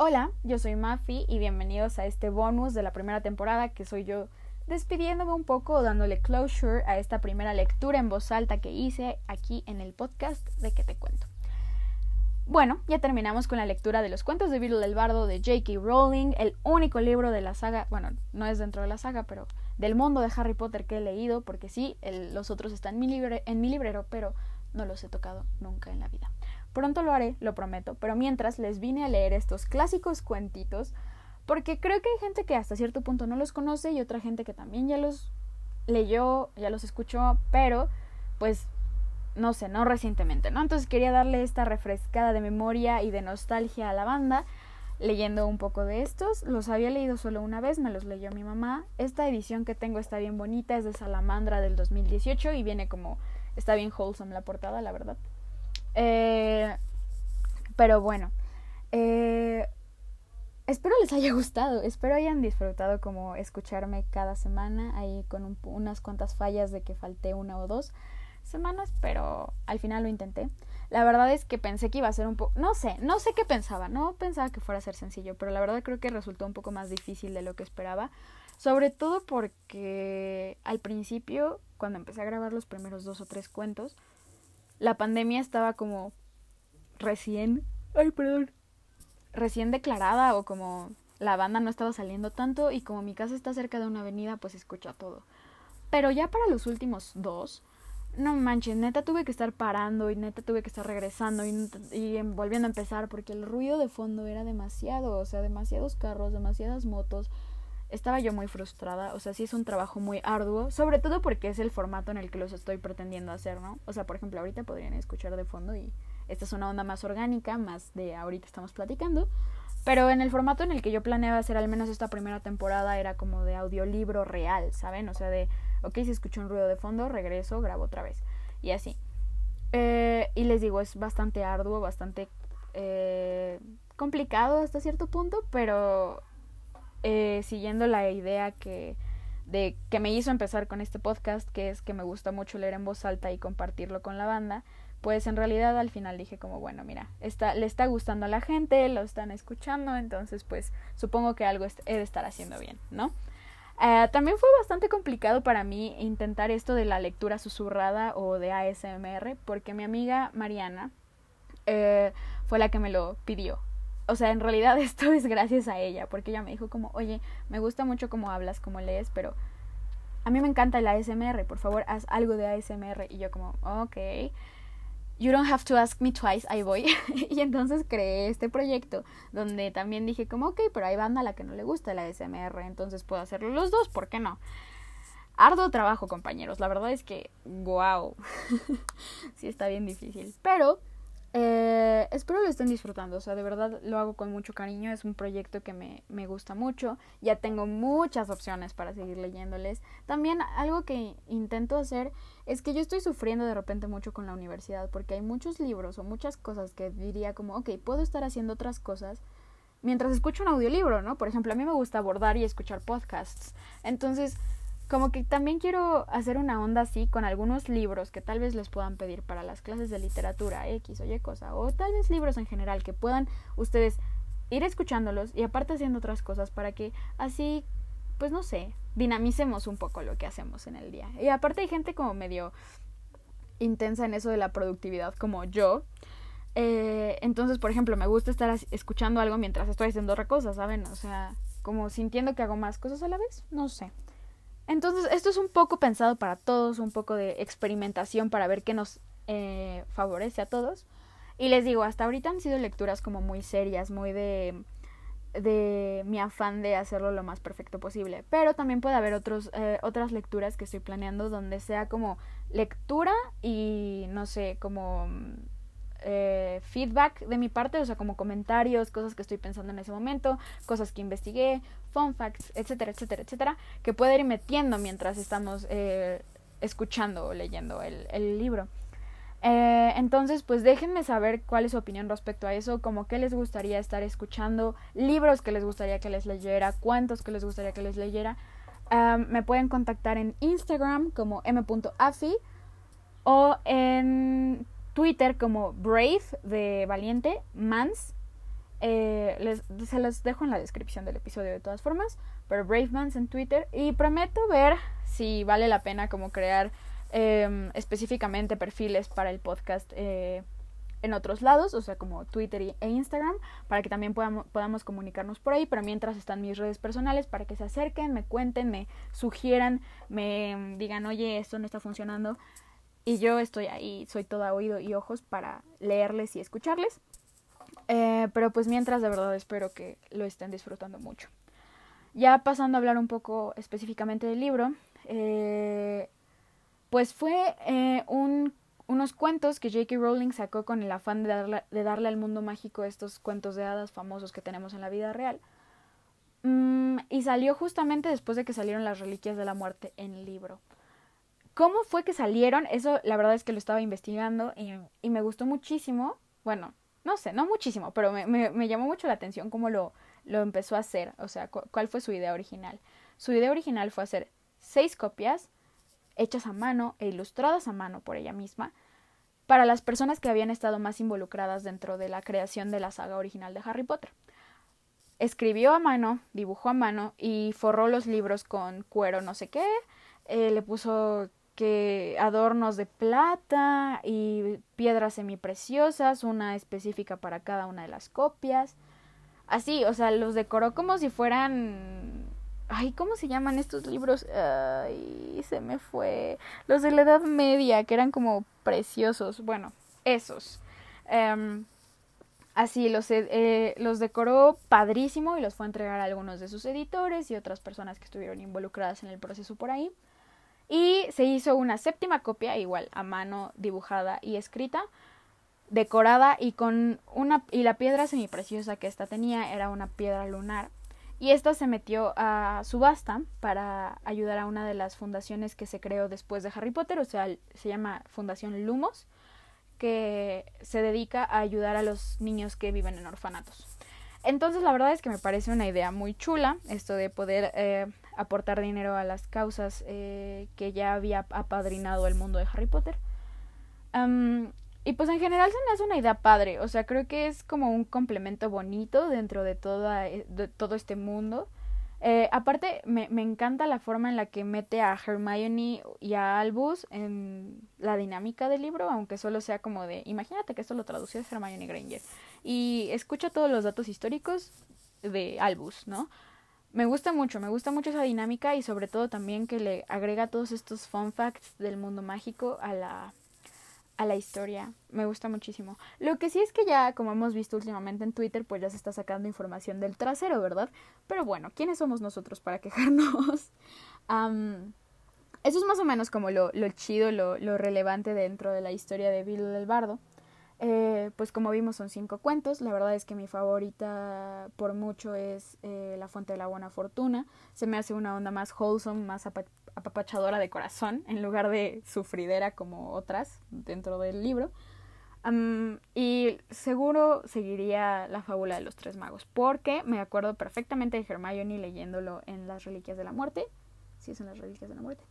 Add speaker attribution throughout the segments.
Speaker 1: Hola, yo soy Mafi y bienvenidos a este bonus de la primera temporada que soy yo despidiéndome un poco, dándole closure a esta primera lectura en voz alta que hice aquí en el podcast de que te cuento. Bueno, ya terminamos con la lectura de los cuentos de Virgil del Bardo de J.K. Rowling, el único libro de la saga, bueno, no es dentro de la saga, pero del mundo de Harry Potter que he leído, porque sí, los otros están en mi, en mi librero, pero no los he tocado nunca en la vida. Pronto lo haré, lo prometo, pero mientras les vine a leer estos clásicos cuentitos, porque creo que hay gente que hasta cierto punto no los conoce y otra gente que también ya los leyó, ya los escuchó, pero pues no sé, no recientemente, ¿no? Entonces quería darle esta refrescada de memoria y de nostalgia a la banda leyendo un poco de estos. Los había leído solo una vez, me los leyó mi mamá. Esta edición que tengo está bien bonita, es de Salamandra del 2018 y viene como, está bien wholesome la portada, la verdad. Eh, pero bueno, eh, espero les haya gustado, espero hayan disfrutado como escucharme cada semana, ahí con unas cuantas fallas de que falté una o dos semanas, pero al final lo intenté. La verdad es que pensé que iba a ser un poco, no sé, no sé qué pensaba, no pensaba que fuera a ser sencillo, pero la verdad creo que resultó un poco más difícil de lo que esperaba, sobre todo porque al principio, cuando empecé a grabar los primeros dos o tres cuentos, la pandemia estaba como recién, ay, perdón, recién declarada o como la banda no estaba saliendo tanto y como mi casa está cerca de una avenida, pues escucha todo. Pero ya para los últimos dos, no manches, neta tuve que estar parando y neta tuve que estar regresando y, y, volviendo a empezar porque el ruido de fondo era demasiado, o sea, demasiados carros, demasiadas motos, estaba yo muy frustrada, o sea, sí es un trabajo muy arduo, sobre todo porque es el formato en el que los estoy pretendiendo hacer, ¿no? O sea, por ejemplo, ahorita podrían escuchar de fondo y esta es una onda más orgánica, más de ahorita estamos platicando, pero en el formato en el que yo planeaba hacer al menos esta primera temporada era como de audiolibro real, ¿saben? O sea, de, ok, si escucho un ruido de fondo, regreso, grabo otra vez, y así. Eh, y les digo, es bastante arduo, bastante eh, complicado hasta cierto punto, pero eh, siguiendo la idea que de que me hizo empezar con este podcast, que es que me gusta mucho leer en voz alta y compartirlo con la banda, pues en realidad al final dije como, bueno, mira, está, le está gustando a la gente, lo están escuchando, entonces pues supongo que algo he de estar haciendo bien, ¿no? Eh, también fue bastante complicado para mí intentar esto de la lectura susurrada o de ASMR, porque mi amiga Mariana eh, fue la que me lo pidió o sea, en realidad esto es gracias a ella, porque ella me dijo como, oye, me gusta mucho cómo hablas, cómo lees, pero a mí me encanta el ASMR, por favor, haz algo de ASMR. Y yo como, ok, you don't have to ask me twice, ahí voy. y entonces creé este proyecto donde también dije como, ok, pero hay banda a la que no le gusta el ASMR, entonces puedo hacerlo los dos, ¿por qué no? Arduo trabajo, compañeros. La verdad es que, wow. sí está bien difícil. Pero eh, espero lo estén disfrutando, o sea, de verdad lo hago con mucho cariño, es un proyecto que me, me gusta mucho, ya tengo muchas opciones para seguir leyéndoles. También algo que intento hacer es que yo estoy sufriendo de repente mucho con la universidad porque hay muchos libros o muchas cosas que diría como, ok, puedo estar haciendo otras cosas mientras escucho un audiolibro, ¿no? Por ejemplo, a mí me gusta abordar y escuchar podcasts. Entonces, como que también quiero hacer una onda así con algunos libros que tal vez les puedan pedir para las clases de literatura X o Y cosa, o tal vez libros en general que puedan ustedes ir escuchándolos y aparte haciendo otras cosas para que así, pues no sé, dinamicemos un poco lo que hacemos en el día. Y aparte hay gente como medio intensa en eso de la productividad como yo. Eh, entonces, por ejemplo, me gusta estar escuchando algo mientras estoy haciendo otra cosa, ¿saben? O sea, como sintiendo que hago más cosas a la vez, no sé. Entonces, esto es un poco pensado para todos, un poco de experimentación para ver qué nos eh, favorece a todos. Y les digo, hasta ahorita han sido lecturas como muy serias, muy de, mi afán de hacerlo lo más perfecto posible. Pero también puede haber eh, otras lecturas que estoy planeando donde sea como lectura y no sé, como eh, feedback de mi parte, o sea, como comentarios, cosas que estoy pensando en ese momento, cosas que investigué, fun facts, etcétera, etcétera, etcétera, que puedo ir metiendo mientras estamos eh, escuchando o leyendo el, libro. Eh, entonces, pues déjenme saber cuál es su opinión respecto a eso, como qué les gustaría estar escuchando, libros que les gustaría que les leyera, cuentos que les gustaría que les leyera. me pueden contactar en Instagram como m.afi o en Twitter como Brave de Valiente, Mans Eh, les, se los dejo en la descripción del episodio de todas formas. Pero Bravemans en Twitter. Y prometo ver si vale la pena como crear em, específicamente perfiles para el podcast eh, en otros lados, o sea, como Twitter e Instagram, para que también podamos, podamos comunicarnos por ahí, pero mientras están mis redes personales, para que se acerquen, me cuenten, me sugieran, me digan, oye, esto no está funcionando, y yo estoy ahí, soy toda oído y ojos para leerles y escucharles. Eh, pero pues mientras de verdad espero que lo estén disfrutando mucho. Ya pasando a hablar un poco específicamente del libro, eh, pues fue eh, un unos cuentos que J.K. Rowling sacó con el afán de darle, de darle, al mundo mágico estos cuentos de hadas famosos que tenemos en la vida real. Mm, y salió justamente después de que salieron las Reliquias de la Muerte en el libro. ¿Cómo fue que salieron? Eso la verdad es que lo estaba investigando y, y me gustó muchísimo. Bueno, no sé, no muchísimo, pero me, me, llamó mucho la atención cómo lo, lo empezó a hacer. O sea, cu cuál fue su idea original. Su idea original fue hacer seis copias hechas a mano e ilustradas a mano por ella misma, para las personas que habían estado más involucradas dentro de la creación de la saga original de Harry Potter. Escribió a mano, dibujó a mano y forró los libros con cuero no sé qué, eh, le puso que adornos de plata y piedras semipreciosas, una específica para cada una de las copias. Así, o sea, los decoró como si fueran Ay, ¿cómo se llaman estos libros? Ay, se me fue. Los de la Edad Media, que eran como preciosos. Bueno, esos. Em, así, los, eh, los decoró padrísimo y los fue a entregar a algunos de sus editores y otras personas que estuvieron involucradas en el proceso por ahí. Y se hizo una séptima copia, igual, a mano, dibujada y escrita, decorada y con una... y la piedra semipreciosa que esta tenía era una piedra lunar y esta se metió a subasta para ayudar a una de las fundaciones que se creó después de Harry Potter, o sea, se llama Fundación Lumos, que se dedica a ayudar a los niños que viven en orfanatos. Entonces, la verdad es que me parece una idea muy chula esto de poder eh, aportar dinero a las causas eh, que ya había apadrinado el mundo de Harry Potter. Y pues en general se me hace una idea padre, o sea, creo que es como un complemento bonito dentro de, eh, de todo este mundo. Eh, aparte, me, me, encanta la forma en la que mete a Hermione y a Albus en la dinámica del libro, aunque solo sea como de, imagínate que esto lo tradució Hermione Granger. Y escucha todos los datos históricos de Albus, ¿no? Me gusta mucho, me gusta mucho esa dinámica y sobre todo también que le agrega todos estos fun facts del mundo mágico a la, a la historia. Me gusta muchísimo. Lo que sí es que ya, como hemos visto últimamente en Twitter, pues ya se está sacando información del trasero, ¿verdad? Pero bueno, ¿quiénes somos nosotros para quejarnos? eso es más o menos como lo, lo chido, lo, lo, relevante dentro de la historia de Bill el Bardo. Eh, pues como vimos son cinco cuentos. La verdad es que mi favorita por mucho es eh, La Fuente de la Buena Fortuna. Se me hace una onda más wholesome, más apapachadora de corazón, en lugar de sufridera como otras dentro del libro. y seguro seguiría la fábula de los tres magos, porque me acuerdo perfectamente de Hermione leyéndolo en las Reliquias de la Muerte. Sí, son las Reliquias de la Muerte.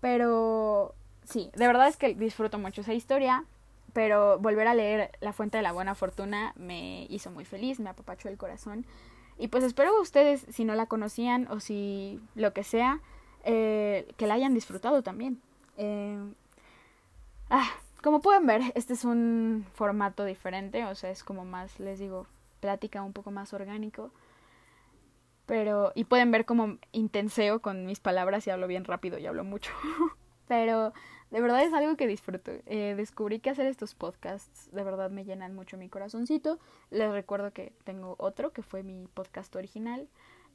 Speaker 1: Pero sí, de verdad es que disfruto mucho esa historia pero volver a leer La Fuente de la Buena Fortuna me hizo muy feliz, me apapachó el corazón. Y pues espero ustedes, si no la conocían o si lo que sea, eh, que la hayan disfrutado también. Eh, ah, como pueden ver, este es un formato diferente, o sea, es como más, les digo, plática un poco más orgánico. Pero, y pueden ver como intenseo con mis palabras y hablo bien rápido y hablo mucho. pero de verdad es algo que disfruto. Eh, descubrí que hacer estos podcasts de verdad me llenan mucho mi corazoncito. Les recuerdo que tengo otro que fue mi podcast original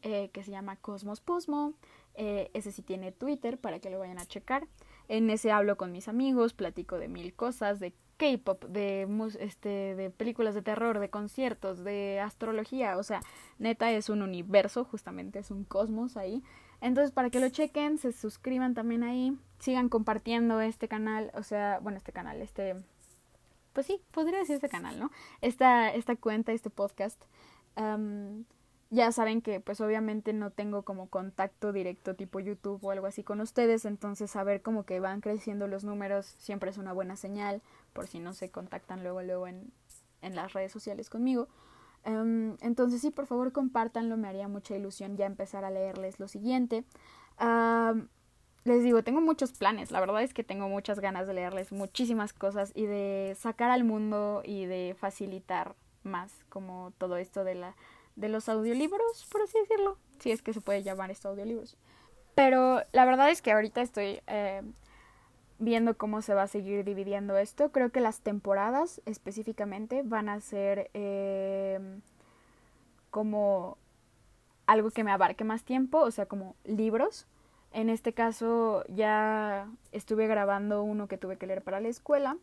Speaker 1: eh, que se llama Cosmos Posmo. Eh, ese sí tiene Twitter para que lo vayan a checar. En ese hablo con mis amigos, platico de mil cosas, de K-pop, de, este, de películas de terror, de conciertos, de astrología. O sea, neta es un universo, justamente es un cosmos ahí. Entonces, para que lo chequen, se suscriban también ahí, sigan compartiendo este canal, o sea, bueno, este canal, este, pues sí, podría decir este canal, ¿no? Esta, esta cuenta, este podcast. ya saben que pues obviamente no tengo como contacto directo tipo YouTube o algo así con ustedes, entonces saber como que van creciendo los números siempre es una buena señal, por si no se contactan luego luego en, en las redes sociales conmigo. Em, entonces sí, por favor compártanlo, me haría mucha ilusión ya empezar a leerles lo siguiente. les digo, tengo muchos planes, la verdad es que tengo muchas ganas de leerles muchísimas cosas y de sacar al mundo y de facilitar más como todo esto de la de los audiolibros, por así decirlo, si es que se puede llamar esto audiolibros. Pero la verdad es que ahorita estoy eh, viendo cómo se va a seguir dividiendo esto. Creo que las temporadas específicamente van a ser eh, como algo que me abarque más tiempo, o sea, como libros. En este caso ya estuve grabando uno que tuve que leer para la escuela,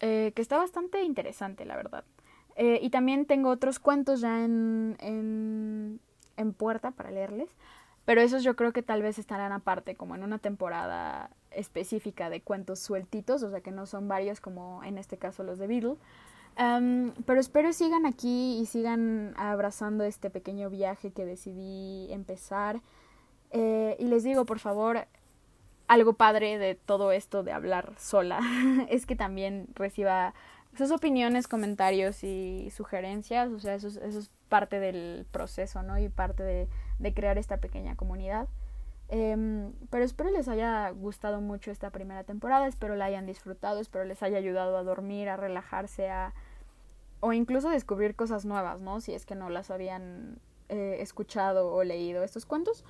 Speaker 1: eh, que está bastante interesante, la verdad. Eh, y también tengo otros cuentos ya en, en puerta para leerles, pero esos yo creo que tal vez estarán aparte, como en una temporada específica de cuentos sueltitos, o sea que no son varios como en este caso los de Beatle. pero espero sigan aquí y sigan abrazando este pequeño viaje que decidí empezar. Eh, y les digo, por favor, algo padre de todo esto de hablar sola es que también reciba sus opiniones, comentarios y sugerencias. O sea, eso, eso es parte del proceso, ¿no? Y parte de, de crear esta pequeña comunidad. Em, pero espero les haya gustado mucho esta primera temporada, espero la hayan disfrutado, espero les haya ayudado a dormir, a relajarse, a o incluso descubrir cosas nuevas, ¿no? Si es que no las habían eh, escuchado o leído estos cuentos.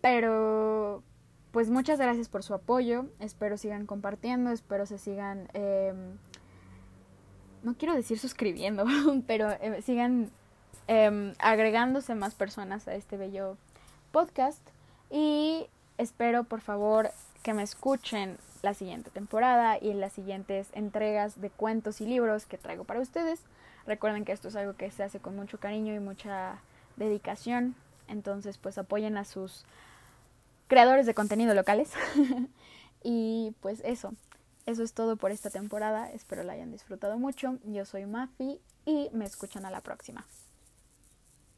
Speaker 1: Pero pues muchas gracias por su apoyo, espero sigan compartiendo, espero se sigan, em, no quiero decir suscribiendo, pero eh, sigan em, agregándose más personas a este bello podcast. Y espero por favor que me escuchen la siguiente temporada y en las siguientes entregas de cuentos y libros que traigo para ustedes. Recuerden que esto es algo que se hace con mucho cariño y mucha dedicación. Entonces pues apoyen a sus creadores de contenido locales. y pues eso, eso es todo por esta temporada. Espero la hayan disfrutado mucho. Yo soy Mafi y me escuchan a la próxima.